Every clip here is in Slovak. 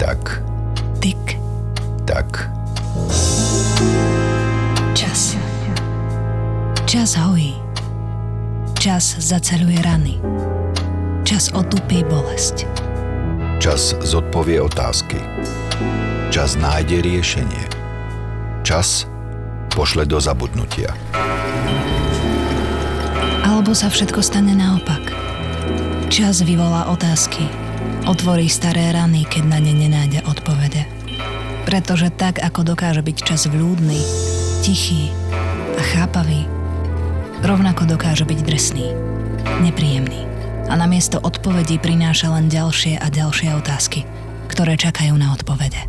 tak, tik. tak. Čas. Čas hojí. Čas zaceluje rany. Čas otupí bolesť. Čas zodpovie otázky. Čas nájde riešenie. Čas pošle do zabudnutia. Alebo sa všetko stane naopak. Čas vyvolá otázky. Otvorí staré rany, keď na ne nenájde odpovede. Pretože tak, ako dokáže byť čas vľúdny, tichý a chápavý, rovnako dokáže byť drsný, nepríjemný. A namiesto odpovedí prináša len ďalšie a ďalšie otázky, ktoré čakajú na odpovede.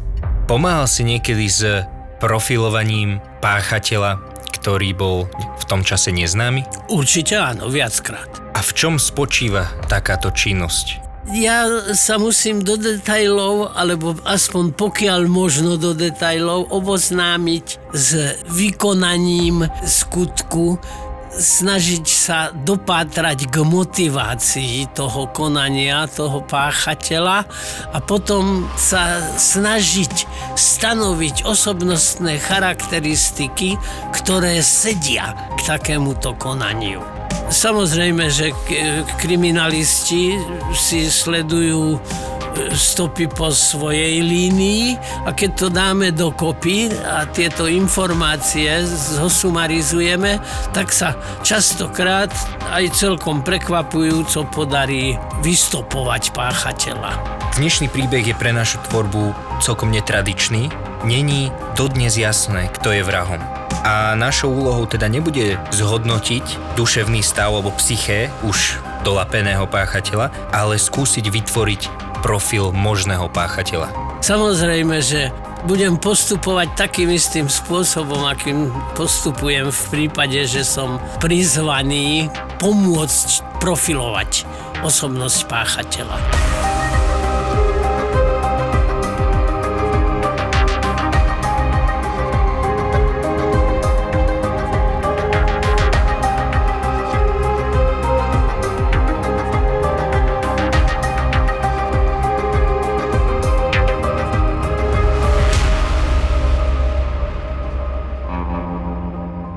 Pomáhal si niekedy s profilovaním páchateľa, ktorý bol v tom čase neznámy? Určite áno, viackrát. A v čom spočíva takáto činnosť? Ja sa musím do detajlov, alebo aspoň pokiaľ možno do detajlov, oboznámiť s vykonaním skutku, snažiť sa dopátrať k motivácii toho konania, toho páchateľa a potom sa snažiť stanoviť osobnostné charakteristiky, ktoré sedia k takémuto konaniu. Samozrejme, že kriminalisti si sledujú e, stopy po svojej línii a keď to dáme dokopy a tieto informácie zosumarizujeme, tak sa častokrát aj celkom prekvapujúco podarí vystopovať páchateľa. Dnešný príbeh je pre našu tvorbu celkom netradičný. Není dodnes jasné, kto je vrahom. A našou úlohou teda nebude zhodnotiť duševný stav alebo psyché už dolapeného páchateľa, ale skúsiť vytvoriť profil možného páchateľa. Samozrejme, že budem postupovať takým istým spôsobom, akým postupujem v prípade, že som prizvaný pomôcť profilovať osobnosť páchateľa.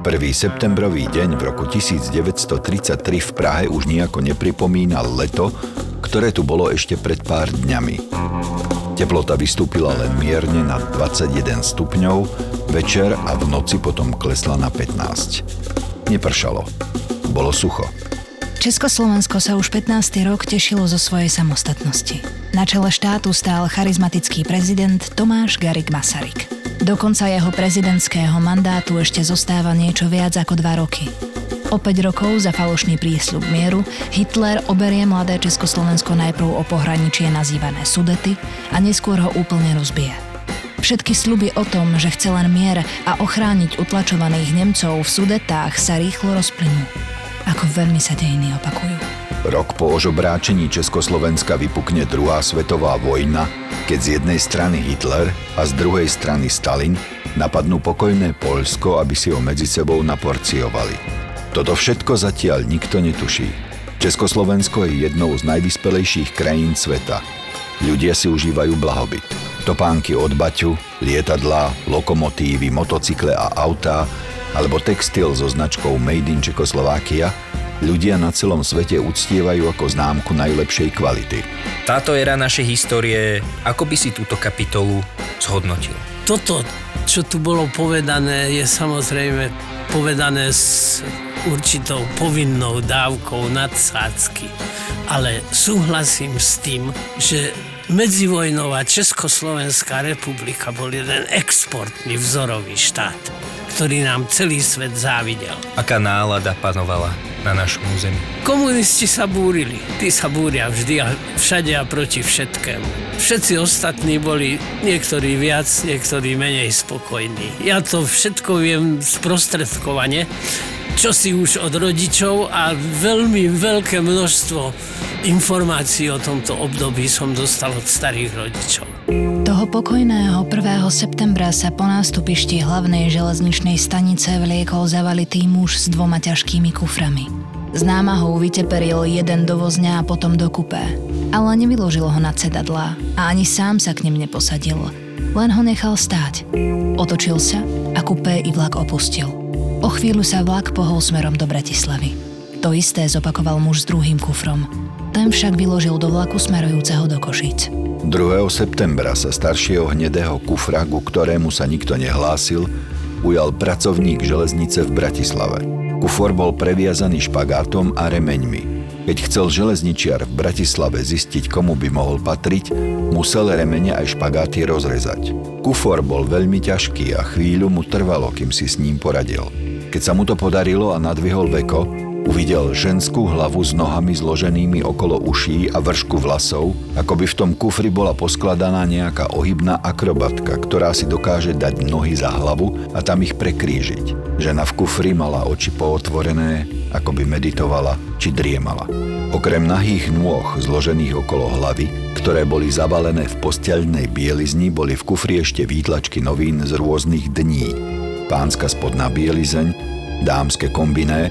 1. septembrový deň v roku 1933 v Prahe už nejako nepripomínal leto, ktoré tu bolo ešte pred pár dňami. Teplota vystúpila len mierne na 21 stupňov, večer a v noci potom klesla na 15. Nepršalo. Bolo sucho. Československo sa už 15. rok tešilo zo svojej samostatnosti. Na čele štátu stál charizmatický prezident Tomáš Garik Masaryk. Do konca jeho prezidentského mandátu ešte zostáva niečo viac ako dva roky. O 5 rokov za falošný prísľub mieru Hitler oberie mladé Československo najprv o pohraničie nazývané Sudety a neskôr ho úplne rozbije. Všetky sluby o tom, že chce len mier a ochrániť utlačovaných Nemcov v Sudetách sa rýchlo rozplynú. Ako veľmi sa dejiny opakujú. Rok po ožobráčení Československa vypukne druhá svetová vojna, keď z jednej strany Hitler a z druhej strany Stalin napadnú pokojné Poľsko, aby si ho medzi sebou naporciovali. Toto všetko zatiaľ nikto netuší. Československo je jednou z najvyspelejších krajín sveta. Ľudia si užívajú blahobyt. Topánky od baťu, lietadlá, lokomotívy, motocykle a autá alebo textil so značkou Made in Czechoslovakia ľudia na celom svete uctievajú ako známku najlepšej kvality. Táto éra našej histórie, ako by si túto kapitolu zhodnotil? Toto, čo tu bolo povedané, je samozrejme povedané s určitou povinnou dávkou nadsádzky. Ale súhlasím s tým, že medzivojnová Československá republika bol jeden exportný vzorový štát, ktorý nám celý svet závidel. Aká nálada panovala na našom území? Komunisti sa búrili. Tí sa búria vždy a všade a proti všetkému. Všetci ostatní boli niektorí viac, niektorí menej spokojní. Ja to všetko viem sprostredkovane, čo si už od rodičov a veľmi veľké množstvo informácií o tomto období som dostal od starých rodičov. Toho pokojného 1. septembra sa po nástupišti hlavnej železničnej stanice vliekol zavalitý muž s dvoma ťažkými kuframi. Z námahou vyteperil jeden do vozňa a potom do kupé. Ale nevyložil ho na sedadlá a ani sám sa k nim neposadil. Len ho nechal stáť. Otočil sa a kupé i vlak opustil. O chvíľu sa vlak pohol smerom do Bratislavy. To isté zopakoval muž s druhým kufrom. Ten však vyložil do vlaku smerujúceho do Košíc. 2. septembra sa staršieho hnedého kufra, ku ktorému sa nikto nehlásil, ujal pracovník železnice v Bratislave. Kufor bol previazaný špagátom a remeňmi. Keď chcel železničiar v Bratislave zistiť, komu by mohol patriť, musel remene aj špagáty rozrezať. Kufor bol veľmi ťažký a chvíľu mu trvalo, kým si s ním poradil. Keď sa mu to podarilo a nadvihol veko, uvidel ženskú hlavu s nohami zloženými okolo uší a vršku vlasov, ako by v tom kufri bola poskladaná nejaká ohybná akrobatka, ktorá si dokáže dať nohy za hlavu a tam ich prekrížiť. Žena v kufri mala oči pootvorené, ako by meditovala či driemala. Okrem nahých nôh zložených okolo hlavy, ktoré boli zabalené v posteľnej bielizni, boli v kufri ešte výtlačky novín z rôznych dní pánska spodná bielizeň, dámske kombiné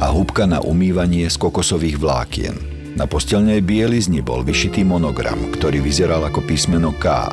a húbka na umývanie z kokosových vlákien. Na postelnej bielizni bol vyšitý monogram, ktorý vyzeral ako písmeno K,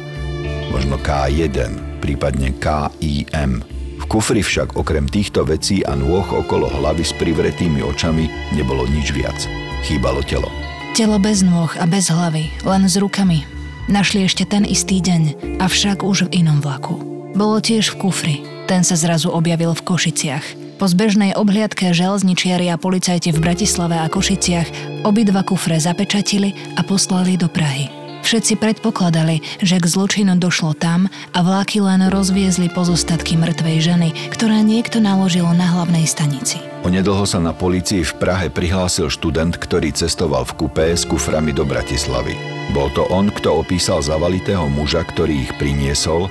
možno K1, prípadne KIM. V kufri však okrem týchto vecí a nôh okolo hlavy s privretými očami nebolo nič viac. Chýbalo telo. Telo bez nôh a bez hlavy, len s rukami. Našli ešte ten istý deň, avšak už v inom vlaku. Bolo tiež v kufri, ten sa zrazu objavil v Košiciach. Po zbežnej obhliadke železničiari a policajti v Bratislave a Košiciach obidva kufre zapečatili a poslali do Prahy. Všetci predpokladali, že k zločinu došlo tam a vláky len rozviezli pozostatky mŕtvej ženy, ktorá niekto naložil na hlavnej stanici. Onedlho sa na polícii v Prahe prihlásil študent, ktorý cestoval v kupé s kuframi do Bratislavy. Bol to on, kto opísal zavalitého muža, ktorý ich priniesol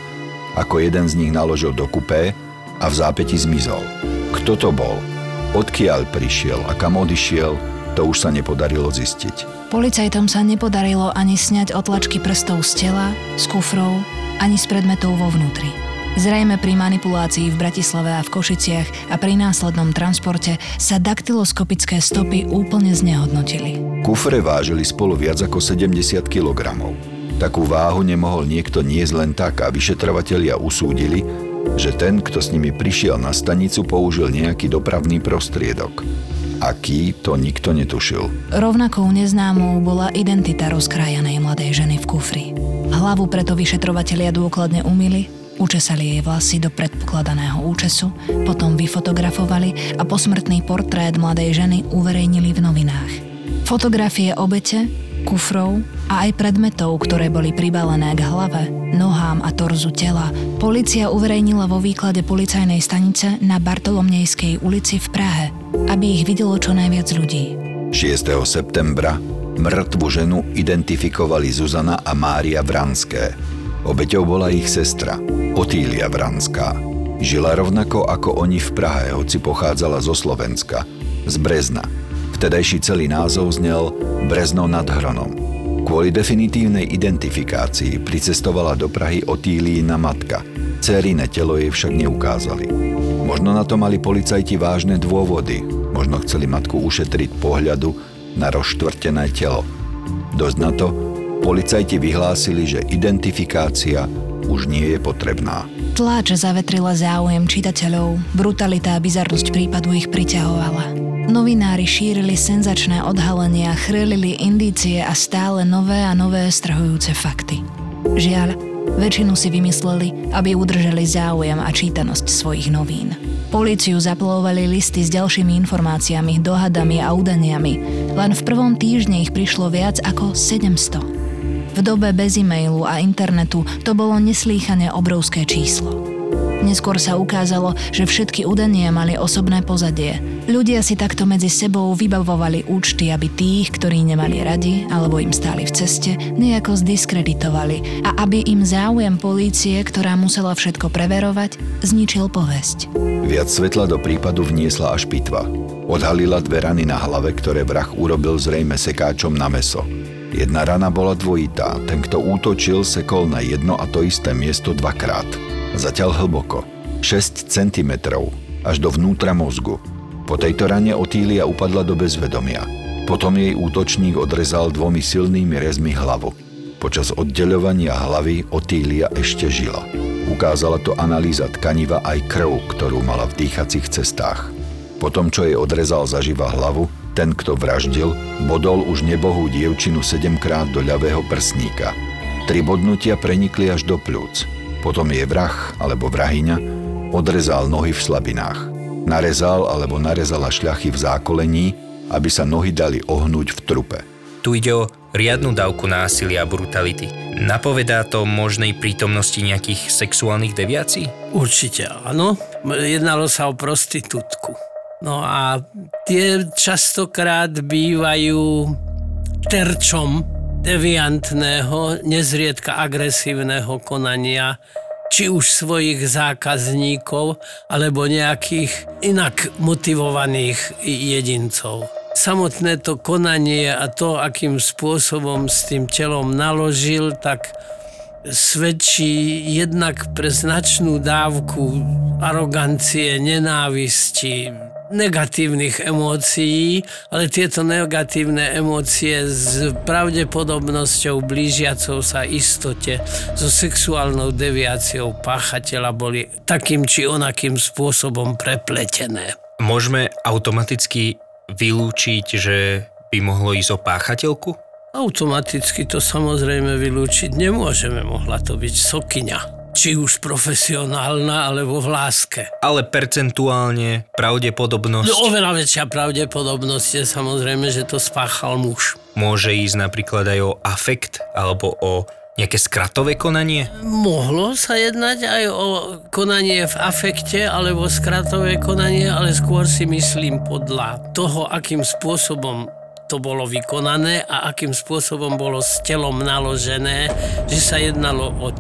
ako jeden z nich naložil do kupé a v zápäti zmizol. Kto to bol? Odkiaľ prišiel a kam odišiel, to už sa nepodarilo zistiť. Policajtom sa nepodarilo ani sňať otlačky prstov z tela, z kufrov, ani z predmetov vo vnútri. Zrejme pri manipulácii v Bratislave a v Košiciach a pri následnom transporte sa daktyloskopické stopy úplne znehodnotili. Kufre vážili spolu viac ako 70 kg. Takú váhu nemohol niekto niesť len tak a vyšetrovatelia usúdili, že ten, kto s nimi prišiel na stanicu, použil nejaký dopravný prostriedok. Aký, to nikto netušil. Rovnakou neznámou bola identita rozkrájanej mladej ženy v kufri. Hlavu preto vyšetrovatelia dôkladne umili, učesali jej vlasy do predpokladaného účesu, potom vyfotografovali a posmrtný portrét mladej ženy uverejnili v novinách. Fotografie obete kufrov a aj predmetov, ktoré boli pribalené k hlave, nohám a torzu tela, policia uverejnila vo výklade policajnej stanice na Bartolomnejskej ulici v Prahe, aby ich videlo čo najviac ľudí. 6. septembra mŕtvu ženu identifikovali Zuzana a Mária Vranské. Obeťou bola ich sestra, Otília Vranská. Žila rovnako ako oni v Prahe, hoci pochádzala zo Slovenska, z Brezna. Vtedajší celý názov znel Brezno nad Hronom. Kvôli definitívnej identifikácii pricestovala do Prahy Otílína matka. Cérine telo jej však neukázali. Možno na to mali policajti vážne dôvody. Možno chceli matku ušetriť pohľadu na rozštvrtené telo. Dosť na to, policajti vyhlásili, že identifikácia už nie je potrebná. Tláč zavetrila záujem čitateľov, brutalita a bizarnosť prípadu ich priťahovala. Novinári šírili senzačné odhalenia, chrlili indície a stále nové a nové strhujúce fakty. Žiaľ, väčšinu si vymysleli, aby udržali záujem a čítanosť svojich novín. Políciu zaplovali listy s ďalšími informáciami, dohadami a údaniami. Len v prvom týždni ich prišlo viac ako 700. V dobe bez e-mailu a internetu to bolo neslýchane obrovské číslo. Neskôr sa ukázalo, že všetky údanie mali osobné pozadie. Ľudia si takto medzi sebou vybavovali účty, aby tých, ktorí nemali radi alebo im stáli v ceste, nejako zdiskreditovali a aby im záujem polície, ktorá musela všetko preverovať, zničil povesť. Viac svetla do prípadu vniesla až pitva. Odhalila dve rany na hlave, ktoré vrah urobil zrejme sekáčom na meso. Jedna rana bola dvojitá, ten, kto útočil, sekol na jedno a to isté miesto dvakrát zatiaľ hlboko, 6 cm, až do vnútra mozgu. Po tejto rane Otília upadla do bezvedomia. Potom jej útočník odrezal dvomi silnými rezmi hlavu. Počas oddeľovania hlavy Otília ešte žila. Ukázala to analýza tkaniva aj krv, ktorú mala v dýchacích cestách. Potom, čo jej odrezal zaživa hlavu, ten, kto vraždil, bodol už nebohú dievčinu sedemkrát do ľavého prsníka. Tri bodnutia prenikli až do plúc. Potom je vrah alebo vrahyňa odrezal nohy v slabinách. Narezal alebo narezala šľachy v zákolení, aby sa nohy dali ohnúť v trupe. Tu ide o riadnu dávku násilia a brutality. Napovedá to možnej prítomnosti nejakých sexuálnych deviácií? Určite áno. Jednalo sa o prostitútku. No a tie častokrát bývajú terčom deviantného, nezriedka agresívneho konania či už svojich zákazníkov, alebo nejakých inak motivovaných jedincov. Samotné to konanie a to, akým spôsobom s tým telom naložil, tak svedčí jednak pre značnú dávku arogancie, nenávisti, negatívnych emócií, ale tieto negatívne emócie s pravdepodobnosťou blížiacou sa istote so sexuálnou deviáciou páchateľa boli takým či onakým spôsobom prepletené. Môžeme automaticky vylúčiť, že by mohlo ísť o páchateľku? Automaticky to samozrejme vylúčiť nemôžeme, mohla to byť sokyňa či už profesionálna, alebo v láske. Ale percentuálne pravdepodobnosť... No, oveľa väčšia pravdepodobnosť je samozrejme, že to spáchal muž. Môže ísť napríklad aj o afekt, alebo o nejaké skratové konanie? Mohlo sa jednať aj o konanie v afekte alebo skratové konanie, ale skôr si myslím podľa toho, akým spôsobom to bolo vykonané a akým spôsobom bolo s telom naložené, že sa jednalo o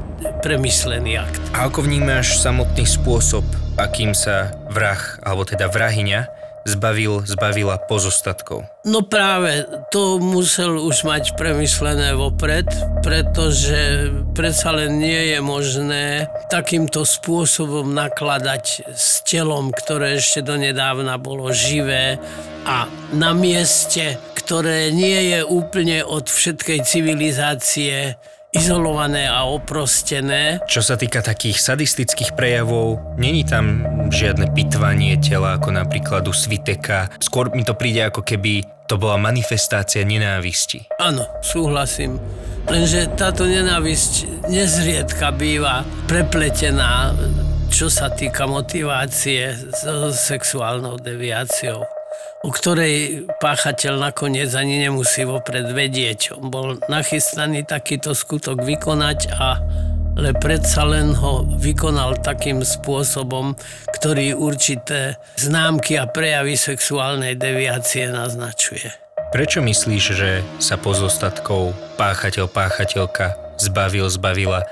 premyslený akt. A ako vnímaš samotný spôsob, akým sa vrah, alebo teda vrahyňa, zbavil, zbavila pozostatkov? No práve to musel už mať premyslené vopred, pretože predsa len nie je možné takýmto spôsobom nakladať s telom, ktoré ešte donedávna bolo živé a na mieste, ktoré nie je úplne od všetkej civilizácie izolované a oprostené. Čo sa týka takých sadistických prejavov, není tam žiadne pitvanie tela, ako napríklad u Sviteka. Skôr mi to príde ako keby to bola manifestácia nenávisti. Áno, súhlasím. Lenže táto nenávisť nezriedka býva prepletená, čo sa týka motivácie so sexuálnou deviáciou o ktorej páchateľ nakoniec ani nemusí vopred vedieť. On bol nachystaný takýto skutok vykonať a ale predsa len ho vykonal takým spôsobom, ktorý určité známky a prejavy sexuálnej deviácie naznačuje. Prečo myslíš, že sa pozostatkov páchateľ, páchateľka zbavil, zbavila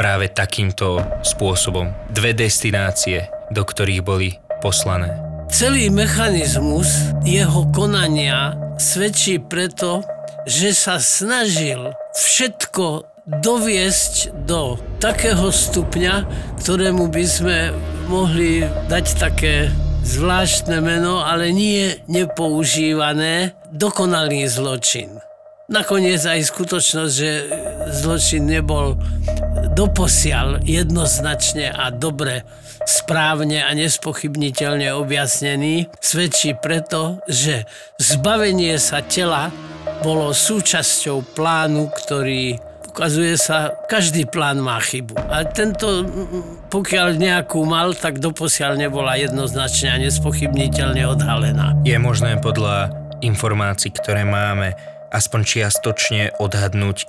práve takýmto spôsobom? Dve destinácie, do ktorých boli poslané. Celý mechanizmus jeho konania svedčí preto, že sa snažil všetko doviesť do takého stupňa, ktorému by sme mohli dať také zvláštne meno, ale nie nepoužívané, dokonalý zločin. Nakoniec aj skutočnosť, že zločin nebol doposiaľ jednoznačne a dobre správne a nespochybniteľne objasnený, svedčí preto, že zbavenie sa tela bolo súčasťou plánu, ktorý ukazuje sa, každý plán má chybu. A tento, pokiaľ nejakú mal, tak doposiaľ nebola jednoznačne a nespochybniteľne odhalená. Je možné podľa informácií, ktoré máme, aspoň čiastočne odhadnúť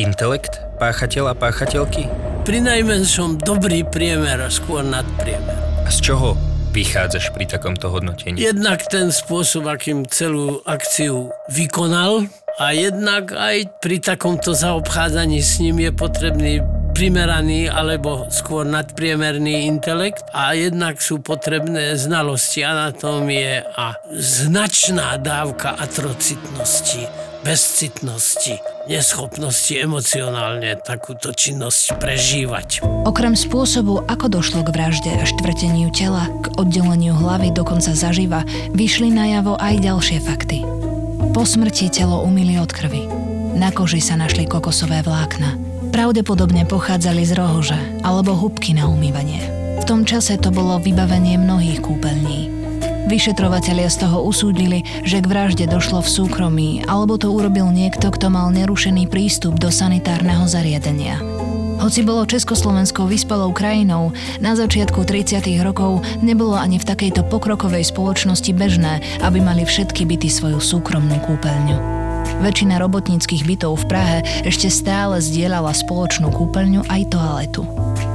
intelekt páchateľa, páchateľky? Pri najmenšom dobrý priemer a skôr nadpriemer. A z čoho vychádzaš pri takomto hodnotení? Jednak ten spôsob, akým celú akciu vykonal, a jednak aj pri takomto zaobchádzaní s ním je potrebný primeraný alebo skôr nadpriemerný intelekt a jednak sú potrebné znalosti anatómie a značná dávka atrocitnosti, bezcitnosti, neschopnosti emocionálne takúto činnosť prežívať. Okrem spôsobu, ako došlo k vražde a štvrteniu tela, k oddeleniu hlavy dokonca zaživa, vyšli najavo aj ďalšie fakty. Po smrti telo umýli od krvi. Na koži sa našli kokosové vlákna. Pravdepodobne pochádzali z rohože alebo hubky na umývanie. V tom čase to bolo vybavenie mnohých kúpeľní. Vyšetrovatelia z toho usúdili, že k vražde došlo v súkromí, alebo to urobil niekto, kto mal nerušený prístup do sanitárneho zariadenia. Hoci bolo Československou vyspelou krajinou, na začiatku 30. rokov nebolo ani v takejto pokrokovej spoločnosti bežné, aby mali všetky byty svoju súkromnú kúpeľňu. Väčšina robotníckých bytov v Prahe ešte stále zdieľala spoločnú kúpeľňu aj toaletu.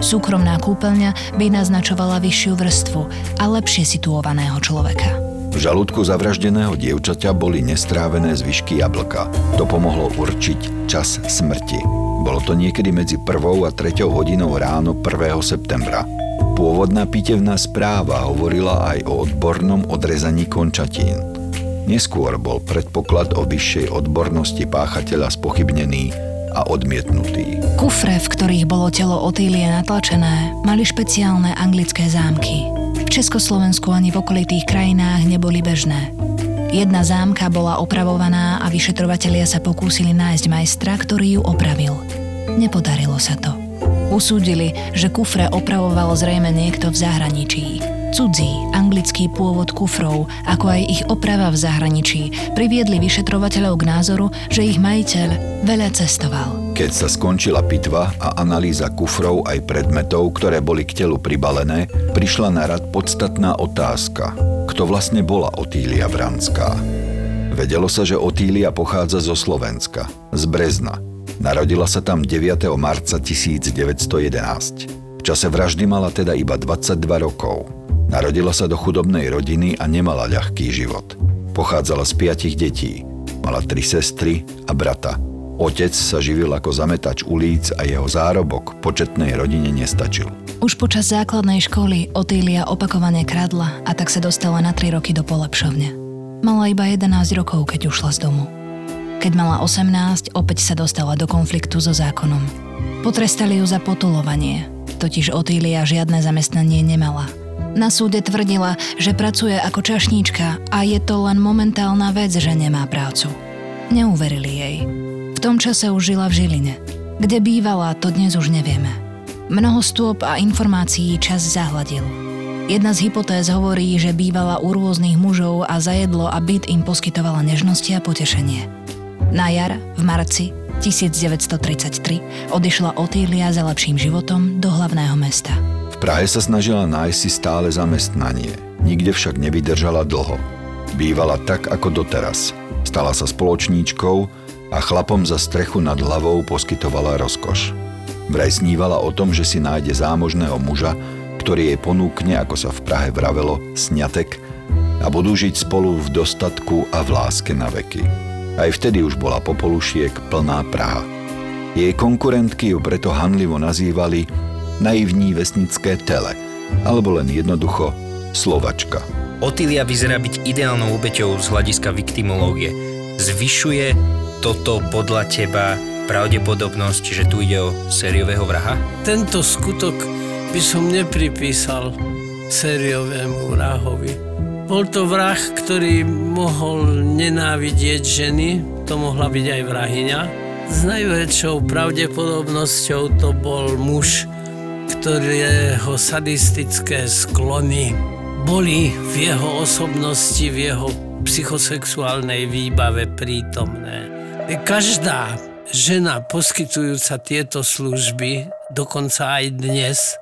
Súkromná kúpeľňa by naznačovala vyššiu vrstvu a lepšie situovaného človeka. V žalúdku zavraždeného dievčaťa boli nestrávené zvyšky jablka. To pomohlo určiť čas smrti. Bolo to niekedy medzi 1. a 3. hodinou ráno 1. septembra. Pôvodná pitevná správa hovorila aj o odbornom odrezaní končatín. Neskôr bol predpoklad o vyššej odbornosti páchateľa spochybnený a odmietnutý. Kufre, v ktorých bolo telo Otílie natlačené, mali špeciálne anglické zámky. V Československu ani v okolitých krajinách neboli bežné. Jedna zámka bola opravovaná a vyšetrovatelia sa pokúsili nájsť majstra, ktorý ju opravil. Nepodarilo sa to. Usúdili, že kufre opravoval zrejme niekto v zahraničí. Cudzí, anglický pôvod kufrov, ako aj ich oprava v zahraničí, priviedli vyšetrovateľov k názoru, že ich majiteľ veľa cestoval. Keď sa skončila pitva a analýza kufrov aj predmetov, ktoré boli k telu pribalené, prišla na rad podstatná otázka – kto vlastne bola Otília Vranská. Vedelo sa, že Otília pochádza zo Slovenska, z Brezna. Narodila sa tam 9. marca 1911. V čase vraždy mala teda iba 22 rokov. Narodila sa do chudobnej rodiny a nemala ľahký život. Pochádzala z piatich detí. Mala tri sestry a brata. Otec sa živil ako zametač ulic a jeho zárobok početnej rodine nestačil. Už počas základnej školy Otília opakovane kradla a tak sa dostala na 3 roky do polepšovne. Mala iba 11 rokov, keď ušla z domu. Keď mala 18, opäť sa dostala do konfliktu so zákonom. Potrestali ju za potulovanie, totiž Otília žiadne zamestnanie nemala. Na súde tvrdila, že pracuje ako čašníčka a je to len momentálna vec, že nemá prácu. Neuverili jej. V tom čase už žila v Žiline. Kde bývala, to dnes už nevieme. Mnoho stôp a informácií čas zahladil. Jedna z hypotéz hovorí, že bývala u rôznych mužov a za jedlo a byt im poskytovala nežnosti a potešenie. Na jar, v marci 1933, odišla Otília za lepším životom do hlavného mesta. Prahe sa snažila nájsť si stále zamestnanie, nikde však nevydržala dlho. Bývala tak ako doteraz. Stala sa spoločníčkou a chlapom za strechu nad hlavou poskytovala rozkoš. Vraj snívala o tom, že si nájde zámožného muža, ktorý jej ponúkne, ako sa v Prahe vravelo, sňatek a budú žiť spolu v dostatku a v láske na veky. Aj vtedy už bola popolušiek plná Praha. Jej konkurentky ju preto hanlivo nazývali naivní vesnické tele, alebo len jednoducho Slovačka. Otília vyzerá byť ideálnou obeťou z hľadiska viktimológie. Zvyšuje toto podľa teba pravdepodobnosť, že tu ide o sériového vraha? Tento skutok by som nepripísal sériovému vrahovi. Bol to vrah, ktorý mohol nenávidieť ženy, to mohla byť aj vrahyňa. S najväčšou pravdepodobnosťou to bol muž ktorého sadistické sklony boli v jeho osobnosti, v jeho psychosexuálnej výbave prítomné. Každá žena poskytujúca tieto služby, dokonca aj dnes,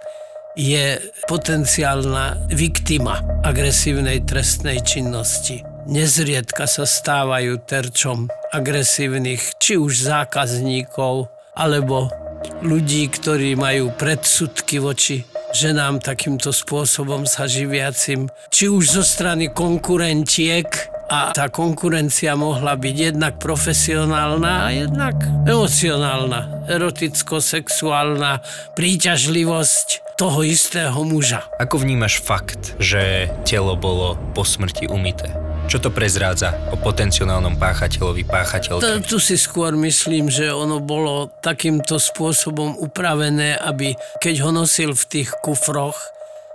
je potenciálna viktima agresívnej trestnej činnosti. Nezriedka sa stávajú terčom agresívnych či už zákazníkov, alebo ľudí, ktorí majú predsudky voči ženám takýmto spôsobom sa živiacim, či už zo strany konkurentiek, a tá konkurencia mohla byť jednak profesionálna a jednak emocionálna, eroticko-sexuálna príťažlivosť toho istého muža. Ako vnímaš fakt, že telo bolo po smrti umité? Čo to prezrádza o potenciálnom páchateľovi, páchateľke? To, tu si skôr myslím, že ono bolo takýmto spôsobom upravené, aby keď ho nosil v tých kufroch,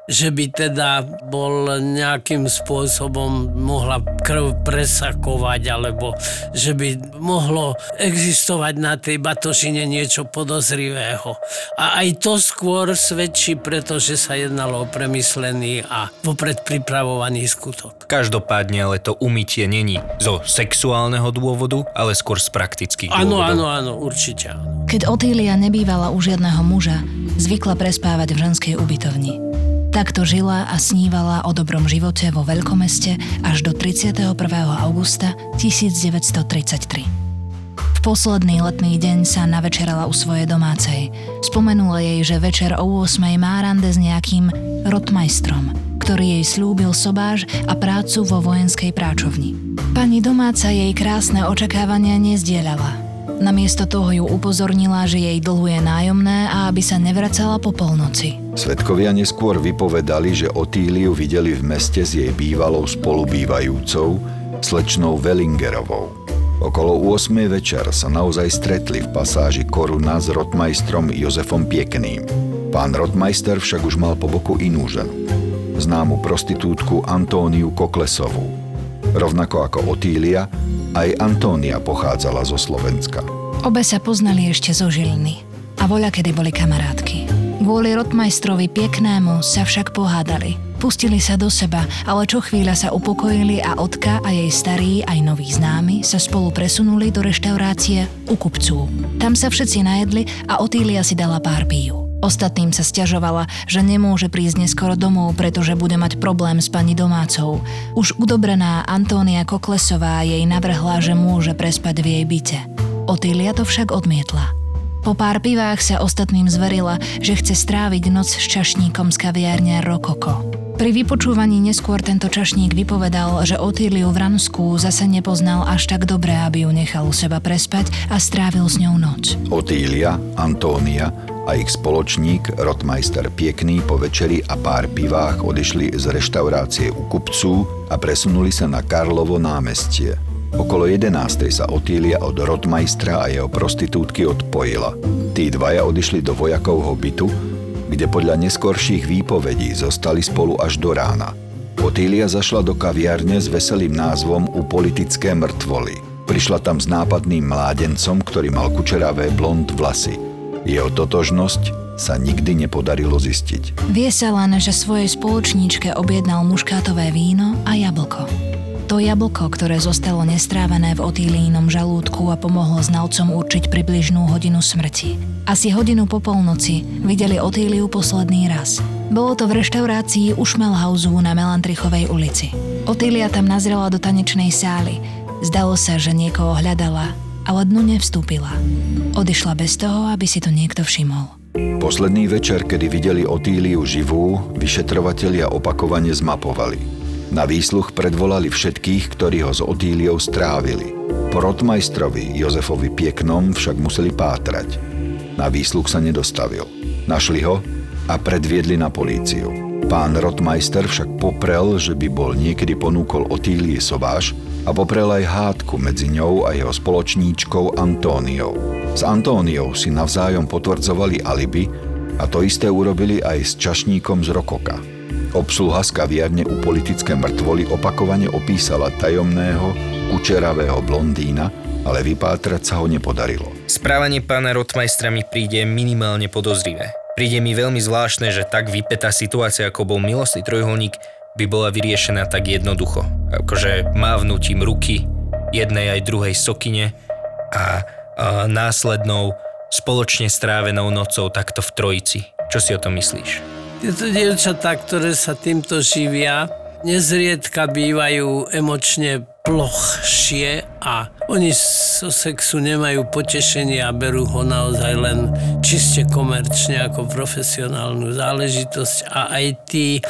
že by teda bol nejakým spôsobom mohla krv presakovať, alebo že by mohlo existovať na tej batošine niečo podozrivého. A aj to skôr svedčí, pretože sa jednalo o premyslený a vopred pripravovaný skutok. Každopádne ale to umytie není zo sexuálneho dôvodu, ale skôr z praktických áno, dôvodov. Áno, áno, určite áno. Keď Otília nebývala u žiadneho muža, zvykla prespávať v ženskej ubytovni. Takto žila a snívala o dobrom živote vo veľkomeste až do 31. augusta 1933. V posledný letný deň sa navečerala u svojej domácej. Spomenula jej, že večer o 8. má rande s nejakým rotmajstrom, ktorý jej slúbil sobáž a prácu vo vojenskej práčovni. Pani domáca jej krásne očakávania nezdieľala Namiesto toho ju upozornila, že jej dlhuje nájomné a aby sa nevracala po polnoci. Svetkovia neskôr vypovedali, že Otíliu videli v meste s jej bývalou spolubývajúcou, slečnou Wellingerovou. Okolo 8. večer sa naozaj stretli v pasáži Koruna s rotmajstrom Jozefom Piekným. Pán rotmajster však už mal po boku inú ženu. Známu prostitútku Antóniu Koklesovú. Rovnako ako Otília, aj Antónia pochádzala zo Slovenska. Obe sa poznali ešte zo Žiliny a voľa kedy boli kamarátky. Kvôli rotmajstrovi peknému sa však pohádali. Pustili sa do seba, ale čo chvíľa sa upokojili a Otka a jej starí aj noví známi sa spolu presunuli do reštaurácie u kupcú. Tam sa všetci najedli a Otília si dala pár píju. Ostatným sa stiažovala, že nemôže prísť neskoro domov, pretože bude mať problém s pani domácou. Už udobrená Antónia Koklesová jej navrhla, že môže prespať v jej byte. Otília to však odmietla. Po pár pivách sa ostatným zverila, že chce stráviť noc s čašníkom z kaviárne Rokoko. Pri vypočúvaní neskôr tento čašník vypovedal, že Otíliu Vransku zase nepoznal až tak dobre, aby ju nechal u seba prespať a strávil s ňou noc. Otília, Antónia a ich spoločník, rotmajster Piekný, po večeri a pár pivách odišli z reštaurácie u kupcu a presunuli sa na Karlovo námestie. Okolo 11. sa Otília od rotmajstra a jeho prostitútky odpojila. Tí dvaja odišli do vojakovho bytu, kde podľa neskorších výpovedí zostali spolu až do rána. Otília zašla do kaviarne s veselým názvom U politické mŕtvoly. Prišla tam s nápadným mládencom, ktorý mal kučeravé blond vlasy. Jeho totožnosť sa nikdy nepodarilo zistiť. Vie sa len, že svojej spoločníčke objednal muškátové víno a jablko. To jablko, ktoré zostalo nestrávené v Otílínom žalúdku a pomohlo znalcom určiť približnú hodinu smrti. Asi hodinu po polnoci videli Otíliu posledný raz. Bolo to v reštaurácii u Schmelhausu na Melantrichovej ulici. Otília tam nazrela do tanečnej sály. Zdalo sa, že niekoho hľadala, ale dnu nevstúpila. Odišla bez toho, aby si to niekto všimol. Posledný večer, kedy videli Otíliu živú, vyšetrovatelia opakovane zmapovali. Na výsluch predvolali všetkých, ktorí ho s Otíliou strávili. Po rotmajstrovi Jozefovi Pieknom však museli pátrať. Na výsluch sa nedostavil. Našli ho a predviedli na políciu. Pán rotmajster však poprel, že by bol niekedy ponúkol Otílii Sováš a poprel aj hádku medzi ňou a jeho spoločníčkou Antóniou. S Antóniou si navzájom potvrdzovali alibi a to isté urobili aj s čašníkom z Rokoka. Obsluha z kaviarne u politické mŕtvoly opakovane opísala tajomného, kučeravého blondína, ale vypátrať sa ho nepodarilo. Správanie pána Rotmajstra mi príde minimálne podozrivé. Príde mi veľmi zvláštne, že tak vypetá situácia, ako bol milostný trojuholník, by bola vyriešená tak jednoducho. Akože mávnutím ruky jednej aj druhej sokine a, a následnou spoločne strávenou nocou takto v trojici. Čo si o tom myslíš? Tieto dievčatá, ktoré sa týmto živia, nezriedka bývajú emočne plochšie a oni zo sexu nemajú potešenie a berú ho naozaj len čiste komerčne ako profesionálnu záležitosť a aj tí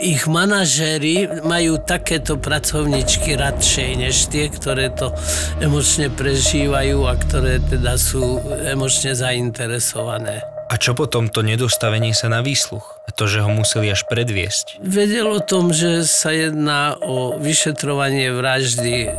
ich manažéri majú takéto pracovničky radšej než tie, ktoré to emočne prežívajú a ktoré teda sú emočne zainteresované. A čo potom to nedostavenie sa na výsluch? A to, že ho museli až predviesť? Vedel o tom, že sa jedná o vyšetrovanie vraždy,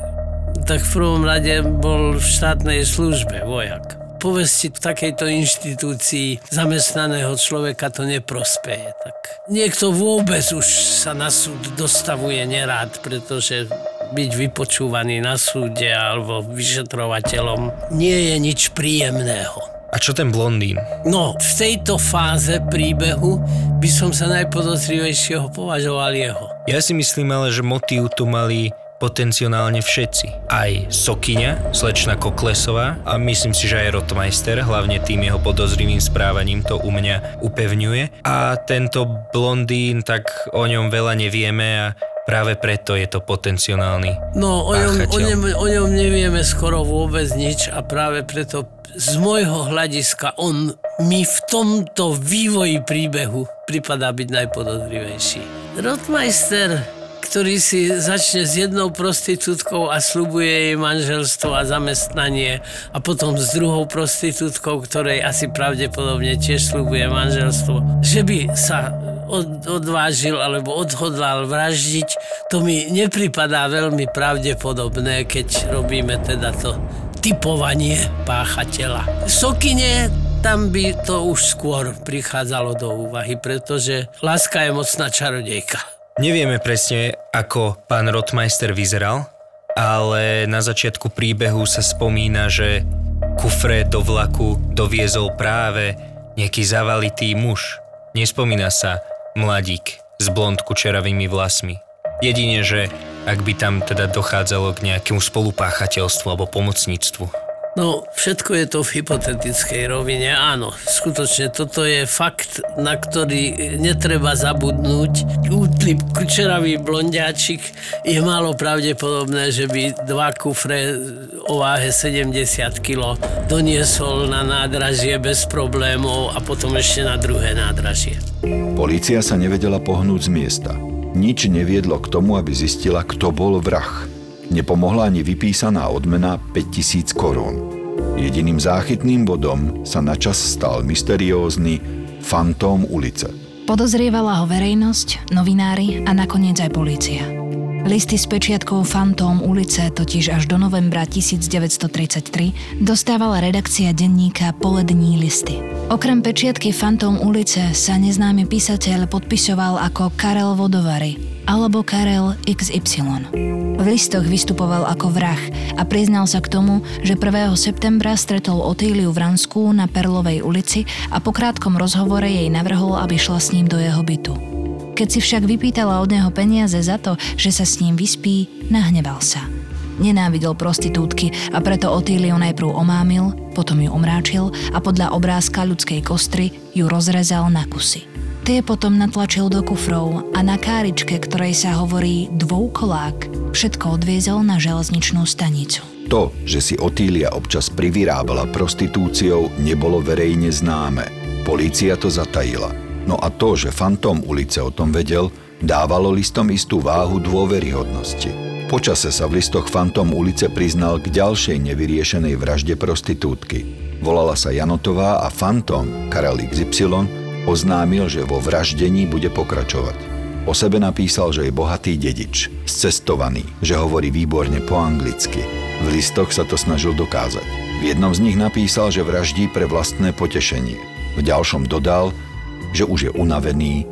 tak v prvom rade bol v štátnej službe vojak povesti v takejto inštitúcii zamestnaného človeka to neprospeje. Tak niekto vôbec už sa na súd dostavuje nerád, pretože byť vypočúvaný na súde alebo vyšetrovateľom nie je nič príjemného. A čo ten blondín? No, v tejto fáze príbehu by som sa najpodozrivejšieho považoval jeho. Ja si myslím ale, že motív tu mali potenciálne všetci. Aj Sokyňa, slečna Koklesová a myslím si, že aj Rotmeister, hlavne tým jeho podozrivým správaním to u mňa upevňuje. A tento blondín, tak o ňom veľa nevieme a Práve preto je to potenciálny No, o ňom, o, ňom, o ňom nevieme skoro vôbec nič a práve preto z môjho hľadiska on mi v tomto vývoji príbehu pripadá byť najpodozrivejší. Rotmeister, ktorý si začne s jednou prostitútkou a slubuje jej manželstvo a zamestnanie a potom s druhou prostitútkou, ktorej asi pravdepodobne tiež slubuje manželstvo, že by sa od, odvážil alebo odhodlal vraždiť, to mi nepripadá veľmi pravdepodobné, keď robíme teda to typovanie páchateľa. Sokine tam by to už skôr prichádzalo do úvahy, pretože láska je mocná čarodejka. Nevieme presne, ako pán Rotmeister vyzeral, ale na začiatku príbehu sa spomína, že kufre do vlaku doviezol práve nejaký zavalitý muž. Nespomína sa mladík s blond kučeravými vlasmi. Jedine, že ak by tam teda dochádzalo k nejakému spolupáchateľstvu alebo pomocníctvu. No, všetko je to v hypotetickej rovine. Áno, skutočne toto je fakt, na ktorý netreba zabudnúť. Útlip kučeravý blondiačik je málo pravdepodobné, že by dva kufre o váhe 70 kg doniesol na nádražie bez problémov a potom ešte na druhé nádražie. Polícia sa nevedela pohnúť z miesta. Nič neviedlo k tomu, aby zistila, kto bol vrah. Nepomohla ani vypísaná odmena 5000 korún. Jediným záchytným bodom sa načas stal mysteriózny fantóm ulice. Podozrievala ho verejnosť, novinári a nakoniec aj polícia. Listy s pečiatkou Fantóm ulice totiž až do novembra 1933 dostávala redakcia denníka Polední listy. Okrem pečiatky Fantóm ulice sa neznámy písateľ podpisoval ako Karel Vodovary alebo Karel XY. V listoch vystupoval ako vrah a priznal sa k tomu, že 1. septembra stretol Otíliu v Ransku na Perlovej ulici a po krátkom rozhovore jej navrhol, aby šla s ním do jeho bytu. Keď si však vypýtala od neho peniaze za to, že sa s ním vyspí, nahneval sa. Nenávidel prostitútky a preto Otíliu najprv omámil, potom ju omráčil a podľa obrázka ľudskej kostry ju rozrezal na kusy. Tie potom natlačil do kufrov a na káričke, ktorej sa hovorí dvoukolák, všetko odviezol na železničnú stanicu. To, že si Otília občas privyrábala prostitúciou, nebolo verejne známe. Polícia to zatajila. No a to, že fantóm ulice o tom vedel, dávalo listom istú váhu dôveryhodnosti. Počase sa v listoch Fantom ulice priznal k ďalšej nevyriešenej vražde prostitútky. Volala sa Janotová a Fantom Karel XY oznámil, že vo vraždení bude pokračovať. O sebe napísal, že je bohatý dedič, scestovaný, že hovorí výborne po anglicky. V listoch sa to snažil dokázať. V jednom z nich napísal, že vraždí pre vlastné potešenie. V ďalšom dodal, že už je unavený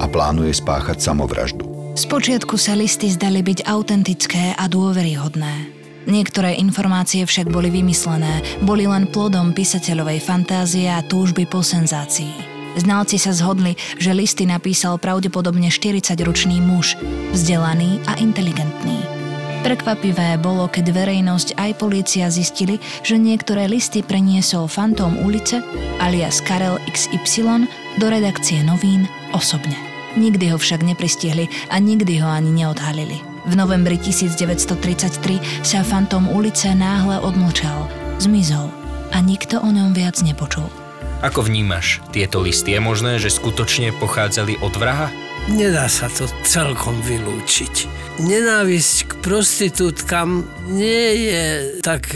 a plánuje spáchať samovraždu. Spočiatku sa listy zdali byť autentické a dôveryhodné. Niektoré informácie však boli vymyslené, boli len plodom písateľovej fantázie a túžby po senzácii. Znalci sa zhodli, že listy napísal pravdepodobne 40-ročný muž, vzdelaný a inteligentný. Prekvapivé bolo, keď verejnosť aj polícia zistili, že niektoré listy preniesol Fantóm ulice alias Karel XY do redakcie novín osobne. Nikdy ho však nepristihli a nikdy ho ani neodhalili. V novembri 1933 sa Fantom ulice náhle odmlčal, zmizol a nikto o ňom viac nepočul. Ako vnímaš tieto listy? Je možné, že skutočne pochádzali od vraha? Nedá sa to celkom vylúčiť. Nenávisť k prostitútkam nie je tak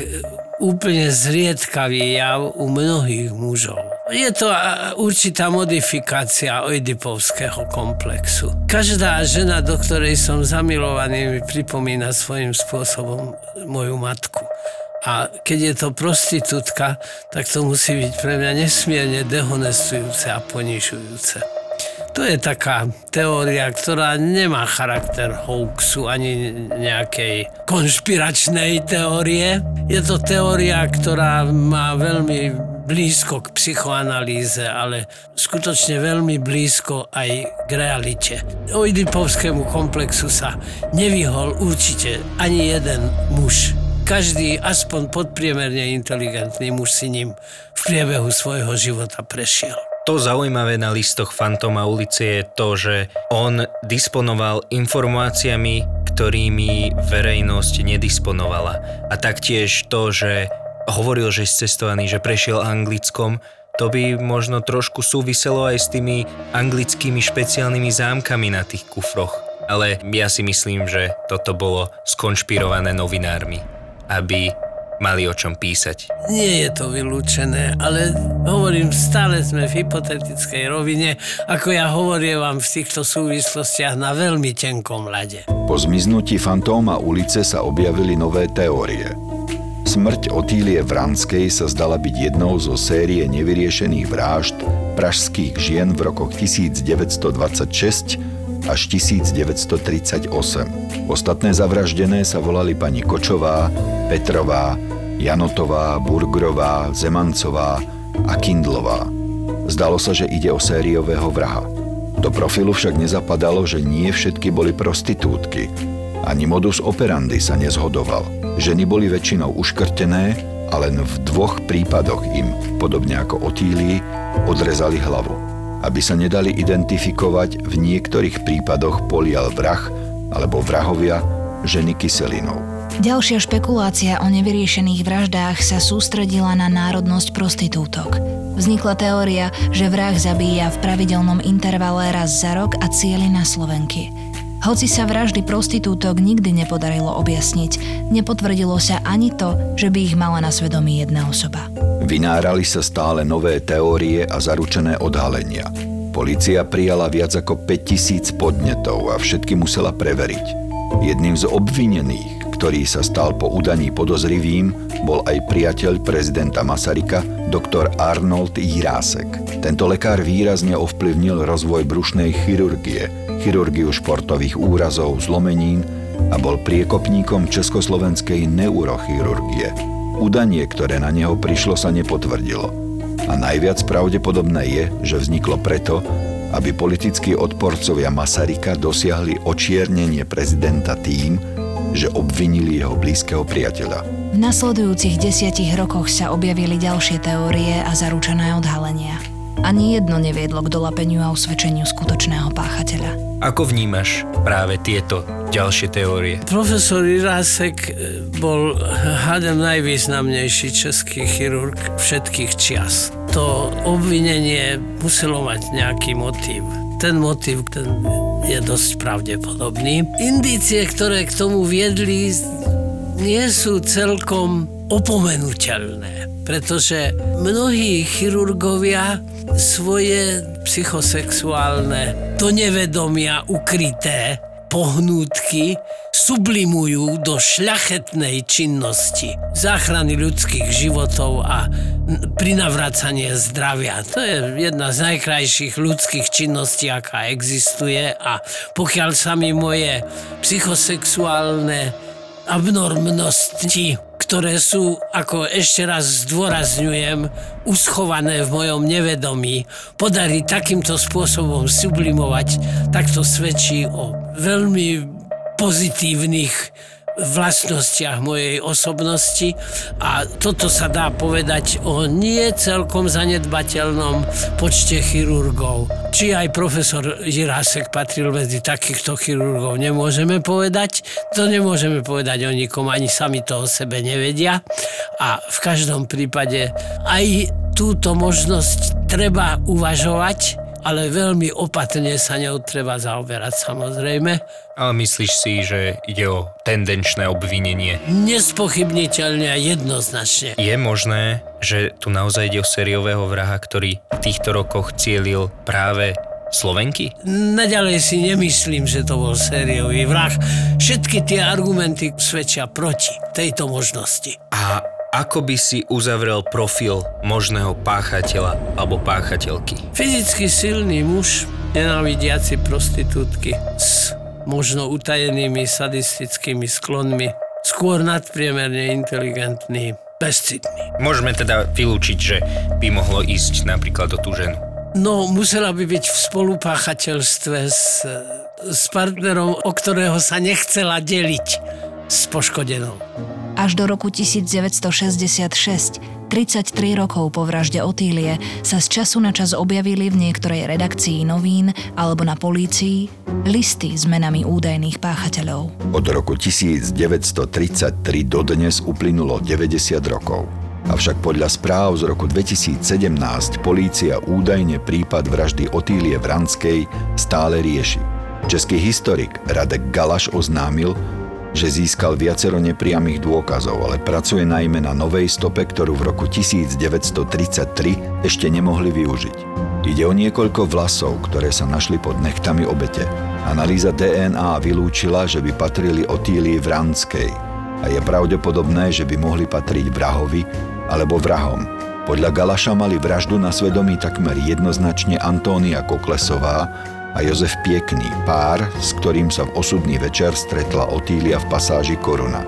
úplne zriedkavý jav u mnohých mužov. Je to určitá modifikácia oidipovského komplexu. Každá žena, do ktorej som zamilovaný, mi pripomína svojím spôsobom moju matku. A keď je to prostitútka, tak to musí byť pre mňa nesmierne dehonestujúce a ponižujúce. To je taká teória, ktorá nemá charakter hoaxu ani nejakej konšpiračnej teórie. Je to teória, ktorá má veľmi blízko k psychoanalýze, ale skutočne veľmi blízko aj k realite. Oidipovskému komplexu sa nevyhol určite ani jeden muž každý aspoň podpriemerne inteligentný muž si ním v priebehu svojho života prešiel. To zaujímavé na listoch Fantoma ulice je to, že on disponoval informáciami, ktorými verejnosť nedisponovala. A taktiež to, že hovoril, že je cestovaný, že prešiel anglickom, to by možno trošku súviselo aj s tými anglickými špeciálnymi zámkami na tých kufroch. Ale ja si myslím, že toto bolo skonšpirované novinármi aby mali o čom písať. Nie je to vylúčené, ale hovorím, stále sme v hypotetickej rovine, ako ja hovorím vám v týchto súvislostiach na veľmi tenkom ľade. Po zmiznutí fantóma ulice sa objavili nové teórie. Smrť Otílie Vranskej sa zdala byť jednou zo série nevyriešených vražd pražských žien v rokoch 1926 až 1938. Ostatné zavraždené sa volali pani Kočová, Petrová, Janotová, Burgrová, Zemancová a Kindlová. Zdalo sa, že ide o sériového vraha. Do profilu však nezapadalo, že nie všetky boli prostitútky. Ani modus operandi sa nezhodoval. Ženy boli väčšinou uškrtené a len v dvoch prípadoch im, podobne ako Otílii, odrezali hlavu. Aby sa nedali identifikovať, v niektorých prípadoch polial vrah alebo vrahovia ženy kyselinou. Ďalšia špekulácia o nevyriešených vraždách sa sústredila na národnosť prostitútok. Vznikla teória, že vrah zabíja v pravidelnom intervale raz za rok a cieli na Slovenky. Hoci sa vraždy prostitútok nikdy nepodarilo objasniť, nepotvrdilo sa ani to, že by ich mala na svedomí jedna osoba. Vynárali sa stále nové teórie a zaručené odhalenia. Polícia prijala viac ako 5000 podnetov a všetky musela preveriť. Jedným z obvinených, ktorý sa stal po udaní podozrivým, bol aj priateľ prezidenta Masarika, doktor Arnold Jirásek. Tento lekár výrazne ovplyvnil rozvoj brušnej chirurgie – chirurgiu športových úrazov, zlomenín a bol priekopníkom československej neurochirurgie. Udanie, ktoré na neho prišlo, sa nepotvrdilo. A najviac pravdepodobné je, že vzniklo preto, aby politickí odporcovia Masarika dosiahli očiernenie prezidenta tým, že obvinili jeho blízkeho priateľa. V nasledujúcich desiatich rokoch sa objavili ďalšie teórie a zaručené odhalenia. Ani jedno neviedlo k dolapeniu a usvedčeniu skutočného páchateľa. Ako vnímaš práve tieto ďalšie teórie? Profesor Irásek e, bol hádem najvýznamnejší český chirurg všetkých čias. To obvinenie muselo mať nejaký motív. Ten motív ten je dosť pravdepodobný. Indície, ktoré k tomu viedli, nie sú celkom opomenuteľné, pretože mnohí chirurgovia svoje psychosexuálne do nevedomia ukryté pohnútky sublimujú do šľachetnej činnosti záchrany ľudských životov a prinavracanie zdravia. To je jedna z najkrajších ľudských činností, aká existuje a pokiaľ sa mi moje psychosexuálne abnormnosti ktoré sú, ako ešte raz zdôrazňujem, uschované v mojom nevedomí, podarí takýmto spôsobom sublimovať, tak to svedčí o veľmi pozitívnych vlastnostiach mojej osobnosti a toto sa dá povedať o nie celkom zanedbateľnom počte chirurgov. Či aj profesor Jirásek patril medzi takýchto chirurgov, nemôžeme povedať. To nemôžeme povedať o nikom, ani sami to o sebe nevedia. A v každom prípade aj túto možnosť treba uvažovať, ale veľmi opatrne sa ňou treba zaoberať samozrejme. Ale myslíš si, že ide o tendenčné obvinenie? Nespochybniteľne a jednoznačne. Je možné, že tu naozaj ide o sériového vraha, ktorý v týchto rokoch cielil práve Slovenky? Naďalej si nemyslím, že to bol sériový vrah. Všetky tie argumenty svedčia proti tejto možnosti. A ako by si uzavrel profil možného páchateľa alebo páchateľky? Fyzicky silný muž, nenávidiaci prostitútky s možno utajenými sadistickými sklonmi, skôr nadpriemerne inteligentný, bezcitný. Môžeme teda vylúčiť, že by mohlo ísť napríklad o tú ženu. No, musela by byť v spolupáchateľstve s, s partnerom, o ktorého sa nechcela deliť s poškodenou. Až do roku 1966, 33 rokov po vražde Otílie, sa z času na čas objavili v niektorej redakcii novín alebo na polícii listy s menami údajných páchateľov. Od roku 1933 dodnes uplynulo 90 rokov. Avšak podľa správ z roku 2017 polícia údajne prípad vraždy Otílie Vranskej stále rieši. Český historik Radek Galaš oznámil, že získal viacero nepriamých dôkazov, ale pracuje najmä na novej stope, ktorú v roku 1933 ešte nemohli využiť. Ide o niekoľko vlasov, ktoré sa našli pod nechtami obete. Analýza DNA vylúčila, že by patrili Otílii Vranskej a je pravdepodobné, že by mohli patriť vrahovi alebo vrahom. Podľa Galaša mali vraždu na svedomí takmer jednoznačne Antónia Koklesová, a Jozef Piekný, pár, s ktorým sa v osudný večer stretla Otília v pasáži Koruna.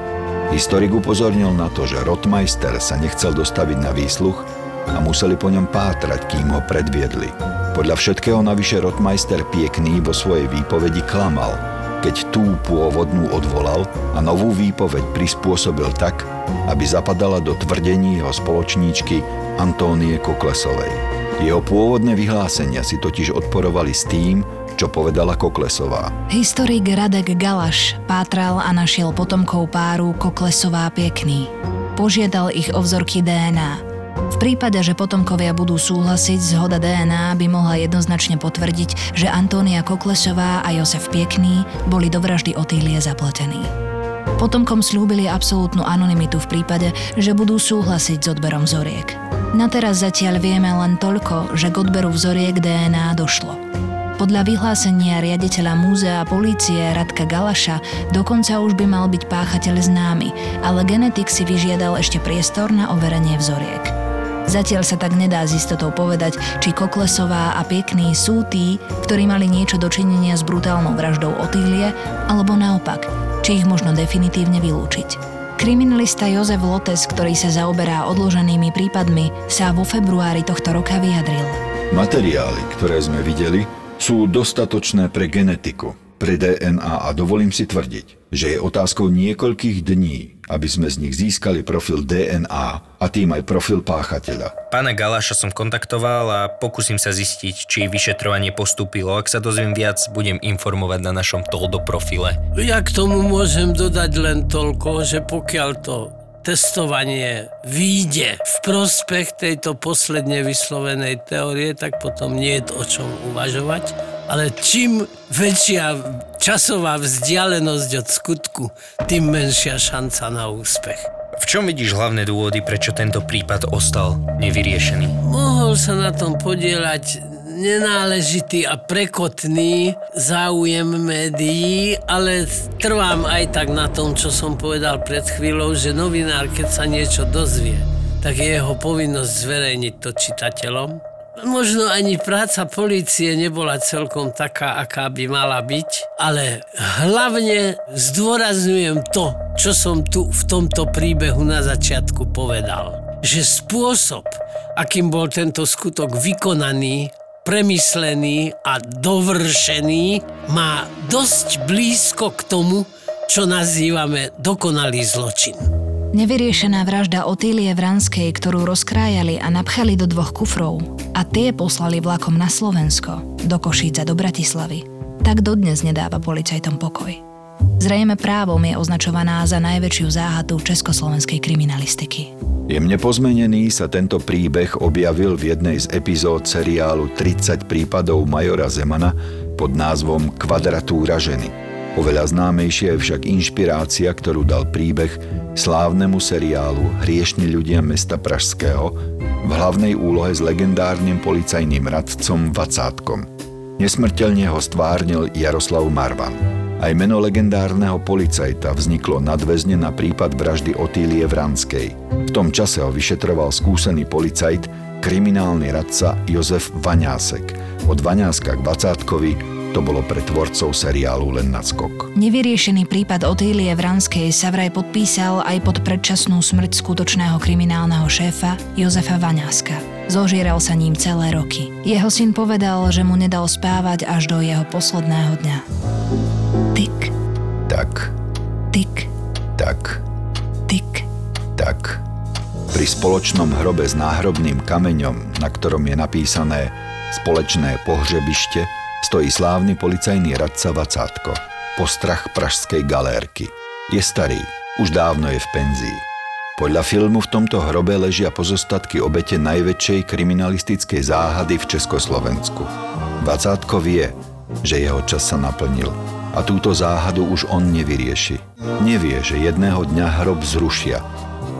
Historik upozornil na to, že Rotmeister sa nechcel dostaviť na výsluch a museli po ňom pátrať, kým ho predviedli. Podľa všetkého navyše Rotmeister Piekný vo svojej výpovedi klamal, keď tú pôvodnú odvolal a novú výpoveď prispôsobil tak, aby zapadala do tvrdení jeho spoločníčky Antónie Koklesovej. Jeho pôvodné vyhlásenia si totiž odporovali s tým, čo povedala Koklesová. Historik Radek Galaš pátral a našiel potomkov páru Koklesová Piekný. Požiadal ich o vzorky DNA. V prípade, že potomkovia budú súhlasiť, zhoda DNA by mohla jednoznačne potvrdiť, že Antónia Koklesová a Jozef Piekný boli do vraždy Otílie zapletení. Potomkom slúbili absolútnu anonymitu v prípade, že budú súhlasiť s odberom vzoriek. Na teraz zatiaľ vieme len toľko, že k odberu vzoriek DNA došlo. Podľa vyhlásenia riaditeľa múzea polície Radka Galaša dokonca už by mal byť páchateľ známy, ale genetik si vyžiadal ešte priestor na overenie vzoriek. Zatiaľ sa tak nedá z istotou povedať, či Koklesová a Piekný sú tí, ktorí mali niečo dočinenia s brutálnou vraždou Otílie, alebo naopak, či ich možno definitívne vylúčiť. Kriminalista Jozef Lotes, ktorý sa zaoberá odloženými prípadmi, sa vo februári tohto roka vyjadril. Materiály, ktoré sme videli, sú dostatočné pre genetiku, pre DNA a dovolím si tvrdiť, že je otázkou niekoľkých dní, aby sme z nich získali profil DNA a tým aj profil páchateľa. Pána Galáša som kontaktoval a pokúsim sa zistiť, či vyšetrovanie postúpilo. Ak sa dozviem viac, budem informovať na našom Toldo profile. Ja k tomu môžem dodať len toľko, že pokiaľ to testovanie výjde v prospech tejto posledne vyslovenej teórie, tak potom nie je o čom uvažovať. Ale čím väčšia časová vzdialenosť od skutku, tým menšia šanca na úspech. V čom vidíš hlavné dôvody, prečo tento prípad ostal nevyriešený? Mohol sa na tom podielať nenáležitý a prekotný záujem médií, ale trvám aj tak na tom, čo som povedal pred chvíľou, že novinár, keď sa niečo dozvie, tak je jeho povinnosť zverejniť to čitateľom. Možno ani práca policie nebola celkom taká, aká by mala byť, ale hlavne zdôrazňujem to, čo som tu v tomto príbehu na začiatku povedal. Že spôsob, akým bol tento skutok vykonaný, premyslený a dovršený, má dosť blízko k tomu, čo nazývame dokonalý zločin. Nevyriešená vražda Otílie Vranskej, ktorú rozkrájali a napchali do dvoch kufrov a tie poslali vlakom na Slovensko, do Košíca, do Bratislavy, tak dodnes nedáva policajtom pokoj. Zrejme právom je označovaná za najväčšiu záhadu československej kriminalistiky. Jemne pozmenený sa tento príbeh objavil v jednej z epizód seriálu 30 prípadov Majora Zemana pod názvom Kvadratúra ženy – Oveľa známejšia je však inšpirácia, ktorú dal príbeh slávnemu seriálu Hriešni ľudia mesta Pražského v hlavnej úlohe s legendárnym policajným radcom Vacátkom. Nesmrteľne ho stvárnil Jaroslav Marvan. Aj meno legendárneho policajta vzniklo nadväzne na prípad vraždy Otílie Vranskej. V tom čase ho vyšetroval skúsený policajt, kriminálny radca Jozef Vaňásek. Od Vaňáska k Vacátkovi to bolo pre tvorcov seriálu len nadskok. Nevyriešený prípad Otílie Vranskej sa vraj podpísal aj pod predčasnú smrť skutočného kriminálneho šéfa Jozefa Vaňáska. Zožieral sa ním celé roky. Jeho syn povedal, že mu nedal spávať až do jeho posledného dňa. Tik. Tak. Tik. Tak. Tik. Tak. Pri spoločnom hrobe s náhrobným kameňom, na ktorom je napísané spoločné pohřebište, stojí slávny policajný radca Vacátko, postrach pražskej galérky. Je starý, už dávno je v penzii. Podľa filmu v tomto hrobe ležia pozostatky obete najväčšej kriminalistickej záhady v Československu. Vacátko vie, že jeho čas sa naplnil a túto záhadu už on nevyrieši. Nevie, že jedného dňa hrob zrušia.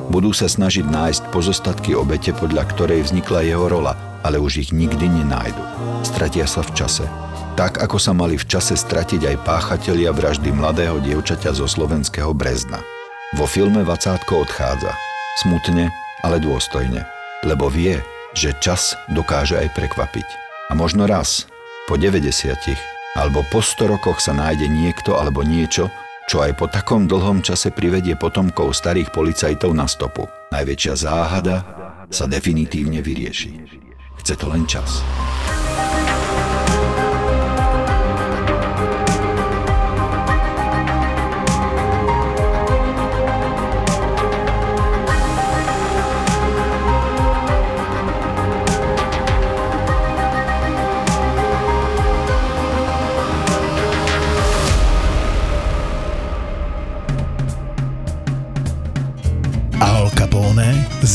Budú sa snažiť nájsť pozostatky obete, podľa ktorej vznikla jeho rola, ale už ich nikdy nenájdu. Stratia sa v čase tak ako sa mali v čase stratiť aj páchatelia vraždy mladého dievčaťa zo slovenského Brezna. Vo filme Vacátko odchádza. Smutne, ale dôstojne. Lebo vie, že čas dokáže aj prekvapiť. A možno raz, po 90 alebo po 100 rokoch sa nájde niekto alebo niečo, čo aj po takom dlhom čase privedie potomkov starých policajtov na stopu. Najväčšia záhada sa definitívne vyrieši. Chce to len čas.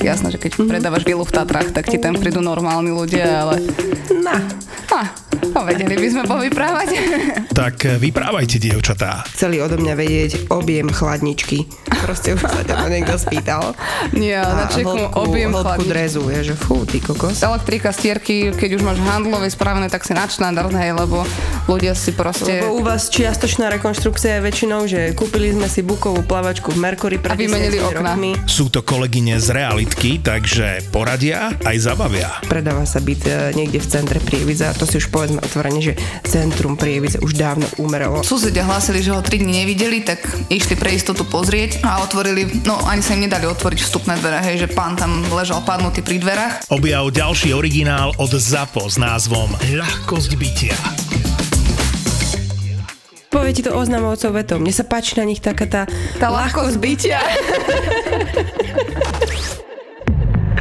Jasné, že keď mm-hmm. predávaš vilu v Tatrách, tak ti tam prídu normálni ľudia, ale... Na. Ha, no, vedeli by sme povyprávať. Tak eh, vyprávajte, dievčatá. Chceli odo mňa vedieť objem chladničky. Proste už sa tam niekto spýtal. Nie, na Čechu objem hĺbku drezu, je, že fú, ty kokos. Elektrika, stierky, keď už máš handlové spravené, tak si nadštandard, hej, lebo ľudia si proste... Lebo u vás čiastočná rekonštrukcia je väčšinou, že kúpili sme si bukovú plavačku v Mercury pred a vymenili okna. Rokmi. Sú to kolegyne z realitky, takže poradia aj zabavia. Predáva sa byt e, niekde v centre Prievidza, to si už povedzme otvorene, že centrum Prievidze už dávno umrelo. Susedia hlásili, že ho 3 dní nevideli, tak išli pre istotu pozrieť a otvorili, no ani sa im nedali otvoriť vstupné dvere, hej, že pán tam ležal padnutý pri dverách. Objav ďalší originál od ZAPO s názvom Ľahkosť bytia. Povie ti to oznamovcov vetom. Mne sa páči na nich taká tá... Tá ľahkosť bytia.